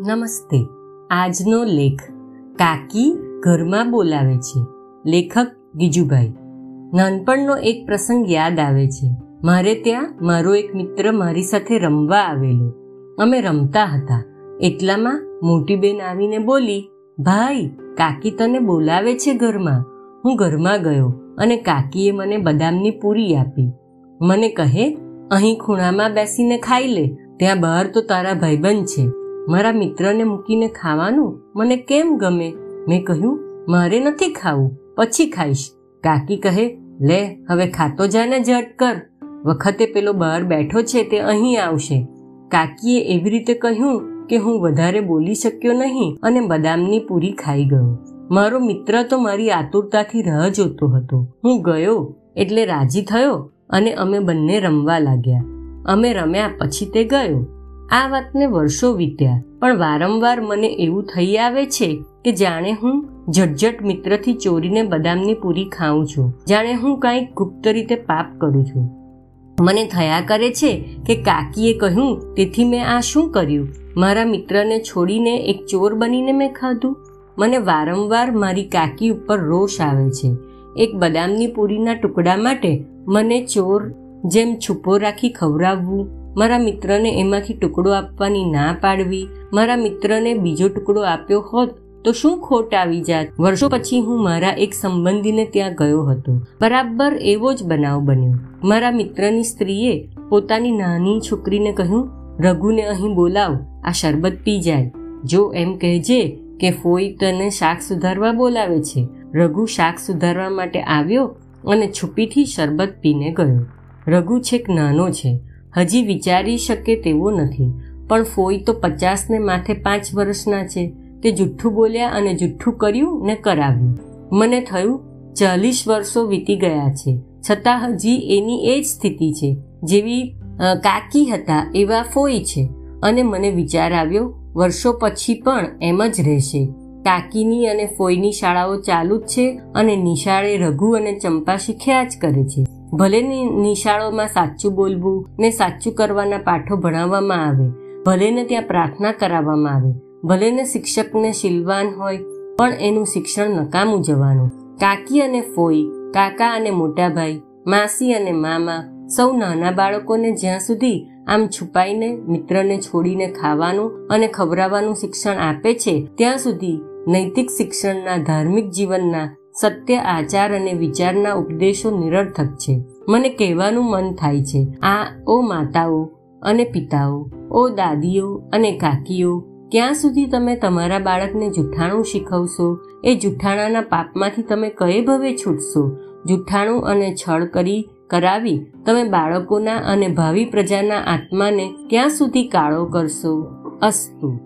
નમસ્તે. આજનો લેખ કાકી ઘરમાં બોલાવે છે. લેખક ગીજુભાઈ. નાનપણનો એક પ્રસંગ યાદ આવે છે. મારે ત્યાં મારો એક મિત્ર મારી સાથે રમવા આવેલો. અમે રમતા હતા. એટલામાં મોટી બેન આવીને બોલી, ભાઈ, કાકી તને બોલાવે છે ઘરમાં? હું ઘરમાં ગયો અને કાકીએ મને બદામની પૂરી આપી. મને કહે, અહીં ખૂણામાં બેસીને ખાઈ લે. ત્યાં બહાર તો તારા ભાઈબંધ છે. મારા મિત્રને મૂકીને ખાવાનું મને કેમ ગમે? મેં કહ્યું, મારે નથી ખાવું, પછી ખાઈશ. કાકી કહે, લે, હવે ખાતો જાને ઝટ કર. વખતે પેલો બહાર બેઠો છે તે અહીં આવશે. કાકીએ એવી રીતે કહ્યું કે હું વધારે બોલી શક્યો નહીં અને બદામની પૂરી ખાઈ ગયો. મારો મિત્ર તો મારી આતુરતાથી રાહ જોતો હતો. હું ગયો એટલે રાજી થયો અને અમે બંને રમવા લાગ્યા. અમે રમ્યા પછી તે ગયો. આ વાતને વર્ષો વીત્યા. પણ વારંવાર મને એવું થઈ આવે છે કે જાણે હું ઝટઝટ મિત્રથી ચોરીને બદામની પૂરી ખાઉં છું. જાણે હું કાંઈક ગુપ્ત રીતે પાપ કરું છું. મને થયા કરે છે કે કાકીએ કહ્યું, તેથી મેં આ શું કર્યું? મારા મિત્રને છોડીને એક ચોર બનીને મેં ખાધું? મને વારંવાર મારી કાકી ઉપર રોષ આવે છે. એક બદામની પૂરીના ટુકડા માટે મને ચોર જેમ છુપો રાખી ખવડાવવું મારા મિત્રને એમાંથી ટુકડો આપવાની ના પાડવી, મારા મિત્રને બીજો ટુકડો આપ્યો હોત તો શું ખોટ આવી જાત? વર્ષો પછી હું મારા એક સંબંધીને ત્યાં ગયો હતો. બરાબર એવો જ બનાવ બન્યો. મારા મિત્રની સ્ત્રીએ પોતાની નાની છોકરીને કહ્યું, રઘુને અહીં બોલાવ, આ શરબત પી જાય. જો એમ કહેજે કે ફોઈ તને શાક સુધારવા બોલાવે છે. રઘુ શાક સુધારવા માટે આવ્યો અને છુપીથી શરબત પીને ગયો. રઘુ છેક નાનો છે. હજી વિચારી શકે તેવો નથી. પણ ફોઈ તો પચાસને માથે પાંચ વર્ષના છે. તે જુઠ્ઠું બોલ્યા અને જુઠ્ઠું કર્યું ને કરાવ્યું. મને થયું, ચાલીસ વર્ષો વીતી ગયા છે. છતાં હજી એની એ જ સ્થિતિ છે. જેવી કાકી હતા એવા ફોઈ છે. અને મને વિચાર આવ્યો, વર્ષો પછી પણ એમ જ રહેશે. કાકીની અને ફોઈની શાળાઓ ચાલુ જ છે અને નિશાળે રઘુ અને ચંપા શીખ્યા જ કરે છે. ભલે નિશાળોમાં સાચું બોલવું ને સાચું કરવાના પાઠો ભણાવવામાં આવે, ભલે ને ત્યાં પ્રાર્થના કરાવવામાં આવે, ભલે ને શિક્ષકને શીલવાન હોય, પણ એનું શિક્ષણ નકામું જવાનું. કાકી અને ફોઈ, કાકા અને મોટાભાઈ, માસી અને મામા, સૌ નાના બાળકોને જ્યાં સુધી આમ છુપાઈને, મિત્રને છોડીને ખાવાનું અને ખવડાવવાનું શિક્ષણ આપે છે, ત્યાં સુધી નૈતિક શિક્ષણના, ધાર્મિક જીવનના સત્ય, આચાર અને વિચારના ઉપદેશો નિરર્થક છે. મને કહેવાનું મન થાય છે, આ ઓ માતાઓ અને પિતાઓ, ઓ દાદીઓ અને કાકીઓ, ક્યાં સુધી તમે તમારા બાળકને જુઠ્ઠાણું શીખવશો? એ જુઠ્ઠાણાના પાપમાંથી તમે કયે ભવે છૂટશો? જુઠ્ઠાણું અને છળ કરી, કરાવી તમે બાળકોના અને ભાવિ પ્રજાના આત્માને ક્યાં સુધી કાળો કરશો? અસ્તુ.